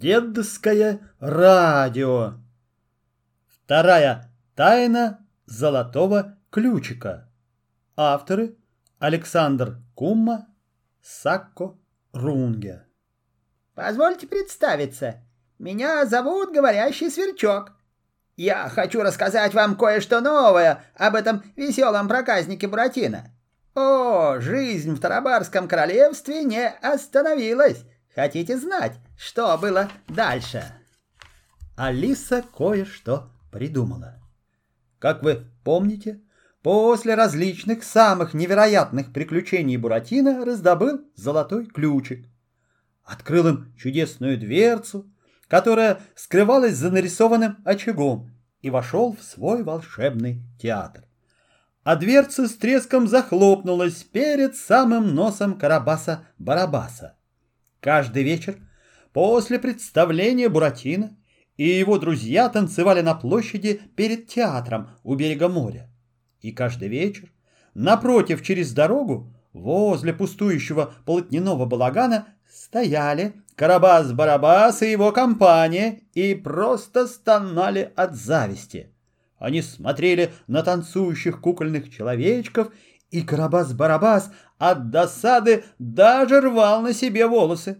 Дедское радио. Вторая тайна золотого ключика. Авторы Александр Кумма, Сакко Рунге. Позвольте представиться. Меня зовут Говорящий Сверчок. Я хочу рассказать вам кое-что новое об этом веселом проказнике Буратино. О, жизнь в Тарабарском королевстве не остановилась. Хотите знать, что было дальше? Алиса кое-что придумала. Как вы помните, после различных самых невероятных приключений Буратино раздобыл золотой ключик. Открыл им чудесную дверцу, которая скрывалась за нарисованным очагом, и вошел в свой волшебный театр. А дверца с треском захлопнулась перед самым носом Карабаса-Барабаса. Каждый вечер после представления Буратино и его друзья танцевали на площади перед театром у берега моря. И каждый вечер напротив через дорогу возле пустующего полотняного балагана стояли Карабас-Барабас и его компания и просто стонали от зависти. Они смотрели на танцующих кукольных человечков и Карабас-Барабас от досады даже рвал на себе волосы.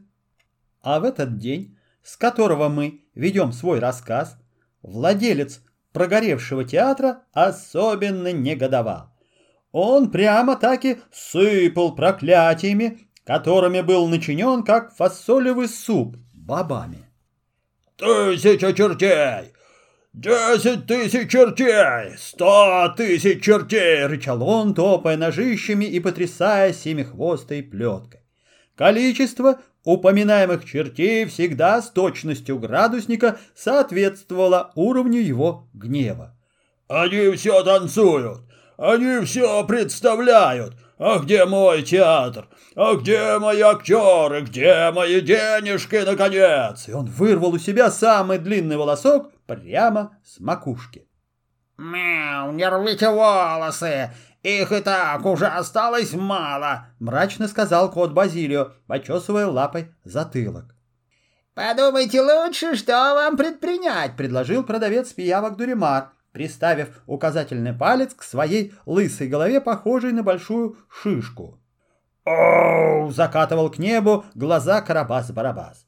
А в этот день, с которого мы ведем свой рассказ, владелец прогоревшего театра особенно негодовал. Он прямо таки сыпал проклятиями, которыми был начинен, как фасолевый суп, бабами. «Тысяча чертей! «Десять тысяч чертей! Сто тысяч чертей!» — рычал он, топая ножищами и потрясая семихвостой плеткой. Количество упоминаемых чертей всегда с точностью градусника соответствовало уровню его гнева. «Они все танцуют! Они все представляют! А где мой театр? А где мои актеры? Где мои денежки, наконец?» И он вырвал у себя самый длинный волосок прямо с макушки. «Мяу, не рвите волосы! Их и так уже осталось мало!» — мрачно сказал кот Базилио, почесывая лапой затылок. «Подумайте лучше, что вам предпринять», — предложил продавец пиявок Дуримар, приставив указательный палец к своей лысой голове, похожей на большую шишку. «Оу!» — закатывал к небу глаза Карабас-Барабас.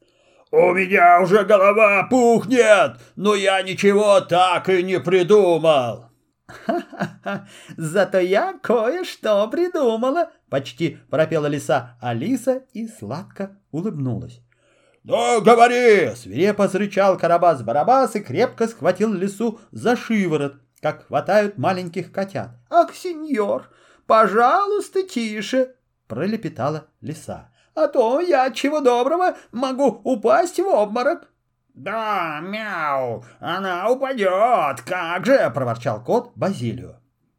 «У меня уже голова пухнет, но я ничего так и не придумал!» «Ха-ха-ха! Зато я кое-что придумала!» — почти пропела лиса Алиса и сладко улыбнулась. «Ну, говори!» — свирепо зарычал Карабас-Барабас и крепко схватил лису за шиворот, как хватают маленьких котят. «Ах, сеньор, пожалуйста, тише!» — пролепетала лиса а то я, чего доброго, могу упасть в обморок. «Да, мяу, она упадет, как же!» — проворчал кот Базилио.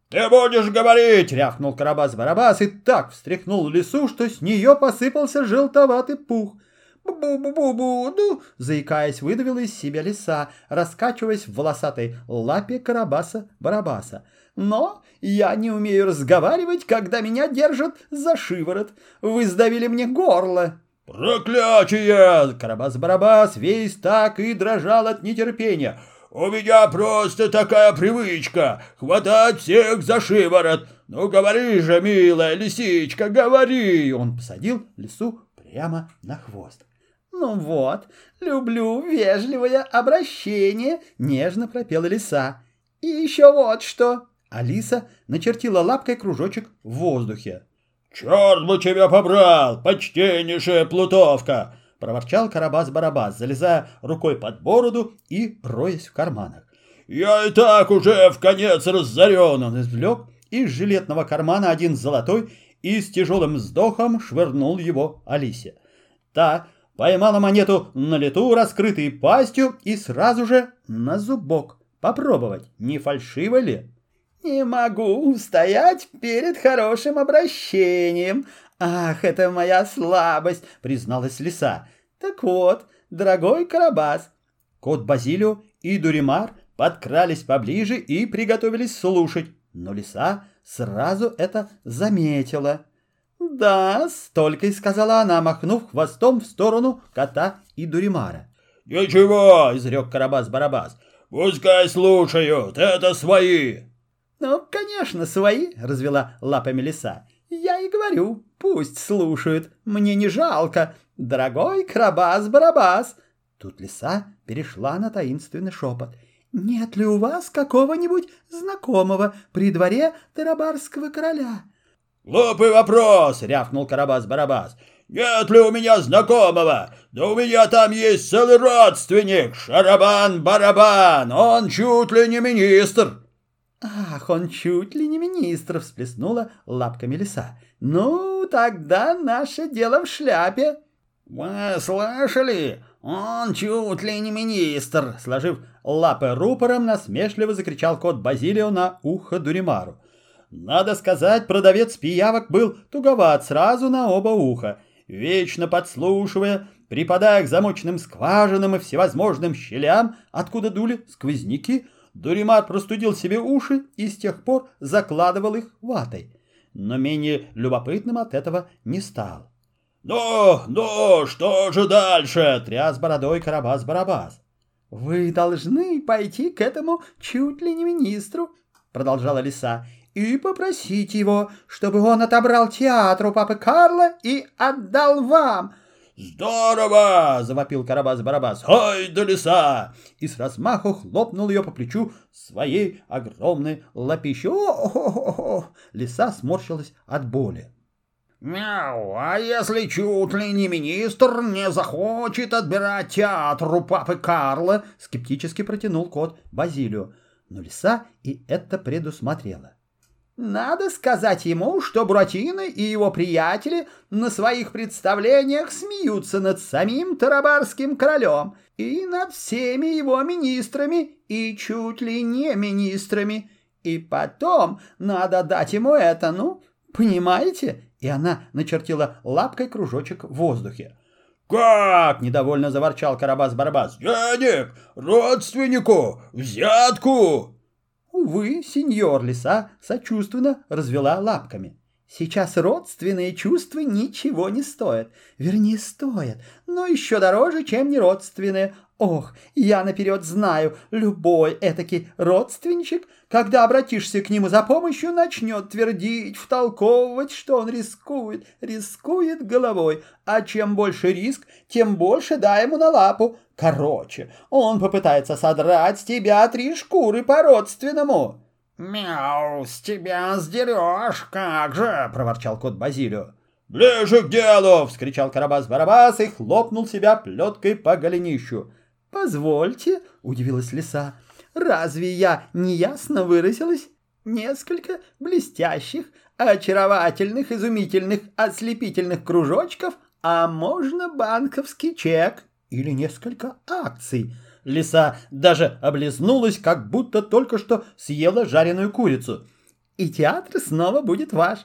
«Ты будешь говорить!» — рявкнул Карабас-Барабас и так встряхнул лису, что с нее посыпался желтоватый пух. «Бу-бу-бу-буду!» — заикаясь, выдавила из себя лиса, раскачиваясь в волосатой лапе Карабаса-Барабаса. «Но я не умею разговаривать, когда меня держат за шиворот. Вы сдавили мне горло». «Проклятие!» Карабас-Барабас весь так и дрожал от нетерпения. «У меня просто такая привычка — хватать всех за шиворот. Ну, говори же, милая лисичка, говори!» Он посадил лису прямо на хвост. «Ну вот, люблю вежливое обращение», — нежно пропела лиса. «И еще вот что». Алиса начертила лапкой кружочек в воздухе. «Черт бы тебя побрал, почтеннейшая плутовка!» — проворчал Карабас-Барабас, залезая рукой под бороду и роясь в карманах. «Я и так уже в конец разорен!» Он извлек из жилетного кармана один золотой и с тяжелым вздохом швырнул его Алисе. Та поймала монету на лету, раскрытой пастью, и сразу же на зубок попробовать, не фальшиво ли. «Не могу устоять перед хорошим обращением. Ах, это моя слабость», — призналась лиса. «Так вот, дорогой Карабас». Кот Базилио и Дуримар подкрались поближе и приготовились слушать, но лиса сразу это заметила. «Да», — столько и сказала она, махнув хвостом в сторону кота и Дуримара. «Ничего», — изрек Карабас-Барабас, — «пускай слушают, это свои». «Ну, конечно, свои», — развела лапами лиса. «Я и говорю, пусть слушают, мне не жалко. Дорогой Карабас-Барабас!» Тут лиса перешла на таинственный шепот. «Нет ли у вас какого-нибудь знакомого при дворе Тарабарского короля?» «Глупый вопрос!» — рявкнул Карабас-Барабас. «Нет ли у меня знакомого? Да у меня там есть целый родственник, Шарабан-Барабан, он чуть ли не министр!» «Ах, он чуть ли не министр!» — всплеснула лапками лиса. «Ну, тогда наше дело в шляпе!» «Вы слышали? Он чуть ли не министр!» Сложив лапы рупором, насмешливо закричал кот Базилио на ухо Дуримару. Надо сказать, продавец пиявок был туговат сразу на оба уха, вечно подслушивая, припадая к замочным скважинам и всевозможным щелям, откуда дули сквозняки, Дуримар простудил себе уши и с тех пор закладывал их ватой, но менее любопытным от этого не стал. «Ну, ну, что же дальше?» — тряс бородой Карабас-Барабас. «Вы должны пойти к этому чуть ли не министру», — продолжала лиса, «и попросить его, чтобы он отобрал театр у папы Карла и отдал вам». «Здорово!» — завопил Карабас-Барабас. «Ой, да лиса!» И с размаху хлопнул ее по плечу своей огромной лапищей. «О-о-о-о!» Лиса сморщилась от боли. «Мяу, а если чуть ли не министр не захочет отбирать театр у папы Карла?» Скептически протянул кот Базилию. Но лиса и это предусмотрела. Надо сказать ему, что Буратино и его приятели на своих представлениях смеются над самим Тарабарским королем и над всеми его министрами и чуть ли не министрами. И потом надо дать ему это, ну, понимаете? и она начертила лапкой кружочек в воздухе. «Как?» — недовольно заворчал Карабас-Барабас. «Денег! Родственнику! Взятку!» Увы, сеньор Лиса сочувственно развела лапками. Сейчас родственные чувства ничего не стоят. Вернее, стоят, но еще дороже, чем неродственные. Ох, я наперед знаю, любой этакий родственничек, когда обратишься к нему за помощью, начнет твердить, втолковывать, что он рискует, рискует головой. А чем больше риск, тем больше дай ему на лапу. Короче, он попытается содрать с тебя три шкуры по-родственному. «Мяу, с тебя сдерешь, как же!» — проворчал кот Базилио. «Ближе к делу!» — вскричал Карабас-Барабас и хлопнул себя плеткой по голенищу. «Позвольте», — удивилась лиса, — «разве я неясно выразилась? Несколько блестящих, очаровательных, изумительных, ослепительных кружочков, а можно банковский чек или несколько акций». Лиса даже облизнулась, как будто только что съела жареную курицу. «И театр снова будет ваш».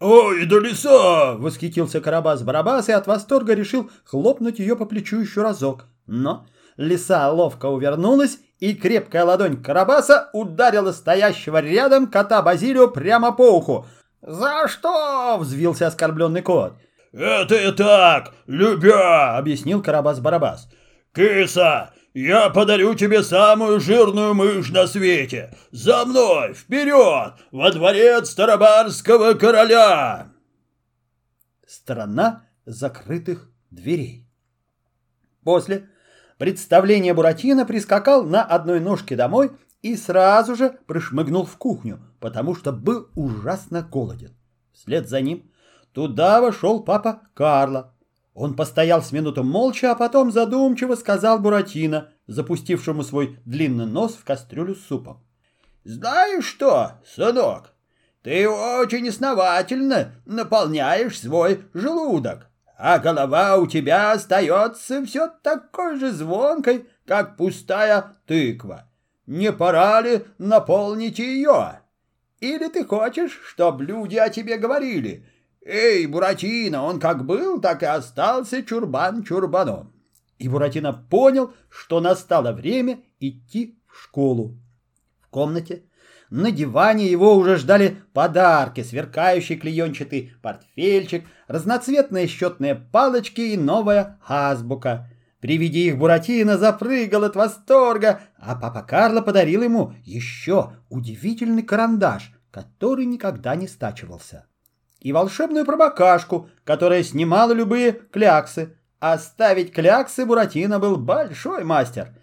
«Ой, да лиса!» — восхитился Карабас-Барабас и от восторга решил хлопнуть ее по плечу еще разок. Но Лиса ловко увернулась, и крепкая ладонь Карабаса ударила стоящего рядом кота Базилио прямо по уху. «За что?» — взвился оскорбленный кот. «Это и так, любя!» — объяснил Карабас-Барабас. «Киса, я подарю тебе самую жирную мышь на свете! За мной, вперед, во дворец Тарабарского короля!» Страна закрытых дверей. После представление Буратино прискакал на одной ножке домой и сразу же прошмыгнул в кухню, потому что был ужасно голоден. Вслед за ним туда вошел папа Карло. Он постоял с минуту молча, а потом задумчиво сказал Буратино, запустившему свой длинный нос в кастрюлю с супом. «Знаешь что, сынок, ты очень основательно наполняешь свой желудок а голова у тебя остается все такой же звонкой, как пустая тыква. Не пора ли наполнить ее? Или ты хочешь, чтобы люди о тебе говорили? Эй, Буратино, он как был, так и остался чурбан чурбаном. И Буратино понял, что настало время идти в школу. В комнате на диване его уже ждали подарки, сверкающий клеенчатый портфельчик, разноцветные счетные палочки и новая азбука. При виде их Буратино запрыгал от восторга, а папа Карло подарил ему еще удивительный карандаш, который никогда не стачивался. И волшебную пробокашку, которая снимала любые кляксы. А ставить кляксы Буратино был большой мастер.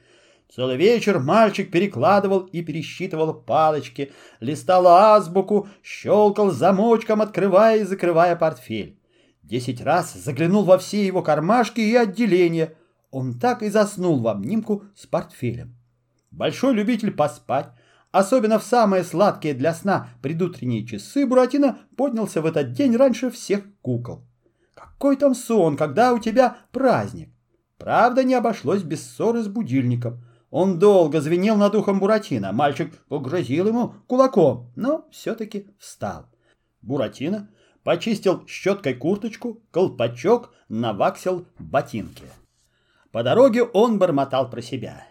Целый вечер мальчик перекладывал и пересчитывал палочки, листал азбуку, щелкал замочком, открывая и закрывая портфель. Десять раз заглянул во все его кармашки и отделения. Он так и заснул в обнимку с портфелем. Большой любитель поспать, особенно в самые сладкие для сна предутренние часы, Буратино поднялся в этот день раньше всех кукол. Какой там сон, когда у тебя праздник? Правда, не обошлось без ссоры с будильником. Он долго звенел над ухом Буратино. Мальчик погрозил ему кулаком, но все-таки встал. Буратино почистил щеткой курточку, колпачок, наваксил ботинки. По дороге он бормотал про себя.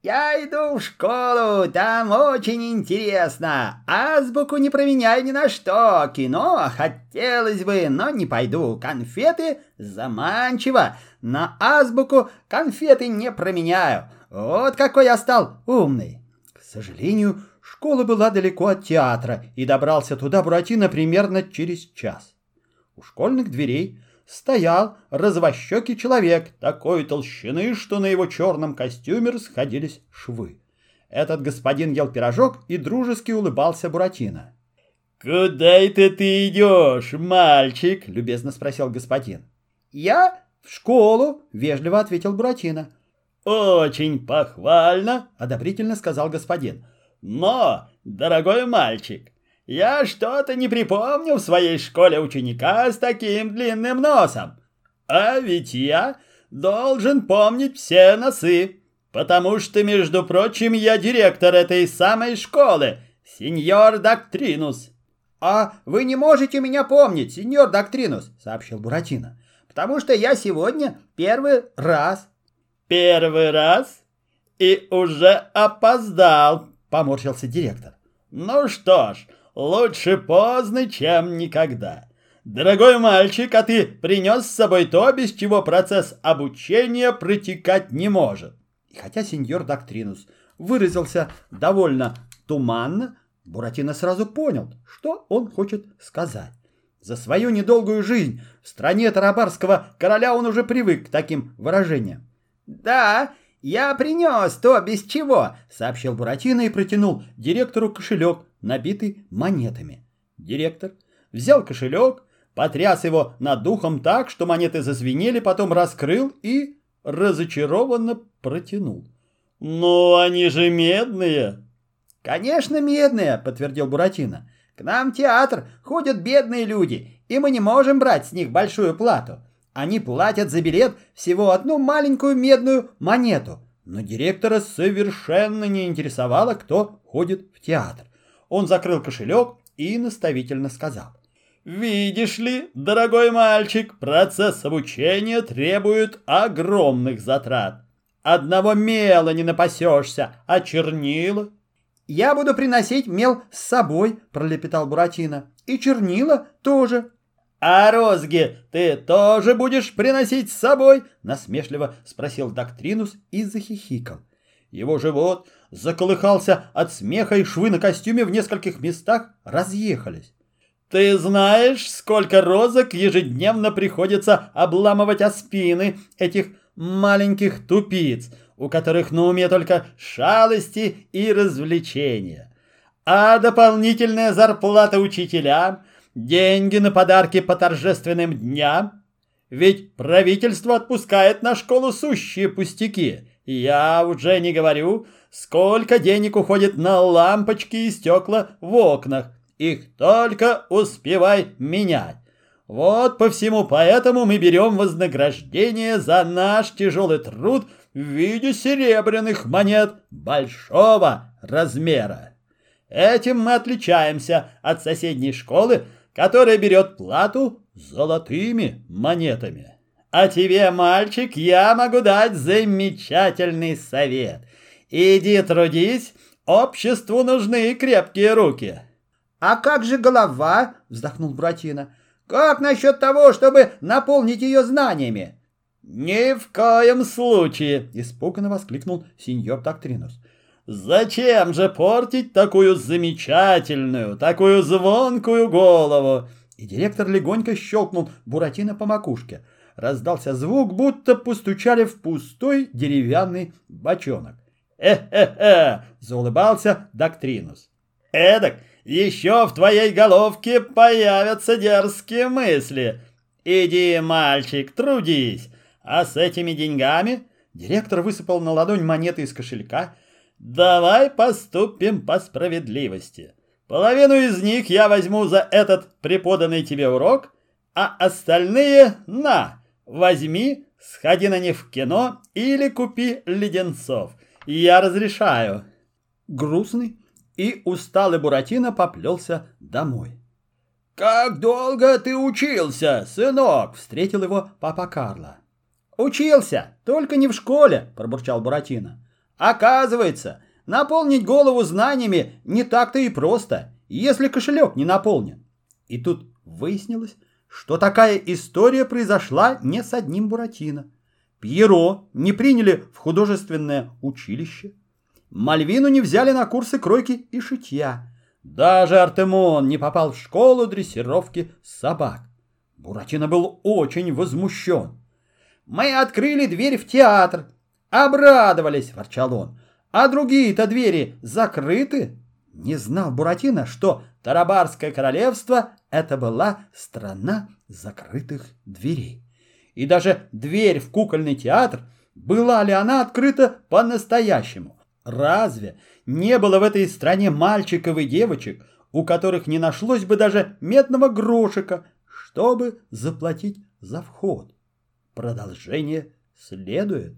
«Я иду в школу, там очень интересно. Азбуку не променяю ни на что. Кино хотелось бы, но не пойду. Конфеты заманчиво. На азбуку конфеты не променяю. Вот какой я стал умный». К сожалению, школа была далеко от театра, и добрался туда Буратино примерно через час. У школьных дверей стоял развощекий человек такой толщины, что на его черном костюме расходились швы. Этот господин ел пирожок и дружески улыбался Буратино. «Куда это ты идешь, мальчик?» — любезно спросил господин. «Я в школу», — вежливо ответил Буратино. «Очень похвально», — одобрительно сказал господин. «Но, дорогой мальчик, я что-то не припомню в своей школе ученика с таким длинным носом. А ведь я должен помнить все носы, потому что, между прочим, я директор этой самой школы, сеньор Доктринус. «А вы не можете меня помнить, сеньор Доктринус», — сообщил Буратино, «потому что я сегодня первый раз». «Первый раз? И уже опоздал», — поморщился директор. «Ну что ж, Лучше поздно, чем никогда. Дорогой мальчик, а ты принес с собой то, без чего процесс обучения протекать не может. И хотя сеньор Доктринус выразился довольно туманно, Буратино сразу понял, что он хочет сказать. За свою недолгую жизнь в стране тарабарского короля он уже привык к таким выражениям. «Да, я принес то, без чего», — сообщил Буратино и протянул директору кошелек, набитый монетами. Директор взял кошелек, потряс его над духом так, что монеты зазвенели, потом раскрыл и разочарованно протянул. «Ну, они же медные!» «Конечно, медные!» — подтвердил Буратино. «К нам в театр ходят бедные люди, и мы не можем брать с них большую плату. Они платят за билет всего одну маленькую медную монету». Но директора совершенно не интересовало, кто ходит в театр. Он закрыл кошелек и наставительно сказал. «Видишь ли, дорогой мальчик, процесс обучения требует огромных затрат. Одного мела не напасешься, а чернила...» «Я буду приносить мел с собой», — пролепетал Буратино. «И чернила тоже». «А розги ты тоже будешь приносить с собой?» — насмешливо спросил Доктринус и захихикал. Его живот заколыхался от смеха, и швы на костюме в нескольких местах разъехались. «Ты знаешь, сколько розок ежедневно приходится обламывать о спины этих маленьких тупиц, у которых на уме только шалости и развлечения? А дополнительная зарплата учителям, деньги на подарки по торжественным дням? Ведь правительство отпускает на школу сущие пустяки» Я уже не говорю, сколько денег уходит на лампочки и стекла в окнах. Их только успевай менять. Вот по всему поэтому мы берем вознаграждение за наш тяжелый труд в виде серебряных монет большого размера. Этим мы отличаемся от соседней школы, которая берет плату золотыми монетами. А тебе, мальчик, я могу дать замечательный совет. Иди трудись, обществу нужны крепкие руки. А как же голова? Вздохнул Братина. Как насчет того, чтобы наполнить ее знаниями? «Ни в коем случае!» — испуганно воскликнул сеньор Доктринус. «Зачем же портить такую замечательную, такую звонкую голову?» И директор легонько щелкнул Буратино по макушке. Раздался звук, будто постучали в пустой деревянный бочонок. «Э-э-э!» — заулыбался Доктринус. «Эдак, еще в твоей головке появятся дерзкие мысли. Иди, мальчик, трудись. А с этими деньгами...» Директор высыпал на ладонь монеты из кошелька. «Давай поступим по справедливости. Половину из них я возьму за этот преподанный тебе урок, а остальные на, возьми, сходи на них в кино или купи леденцов. Я разрешаю». Грустный и усталый Буратино поплелся домой. «Как долго ты учился, сынок?» — встретил его папа Карло. «Учился, только не в школе», — пробурчал Буратино. «Оказывается, наполнить голову знаниями не так-то и просто, если кошелек не наполнен». И тут выяснилось, что такая история произошла не с одним Буратино. Пьеро не приняли в художественное училище, Мальвину не взяли на курсы кройки и шитья, даже Артемон не попал в школу дрессировки собак. Буратино был очень возмущен. Мы открыли дверь в театр. Обрадовались, ворчал он. А другие-то двери закрыты. Не знал Буратино, что Тарабарское королевство — это была страна закрытых дверей. И даже дверь в кукольный театр, была ли она открыта по-настоящему? Разве не было в этой стране мальчиков и девочек, у которых не нашлось бы даже медного грошика, чтобы заплатить за вход? Продолжение следует.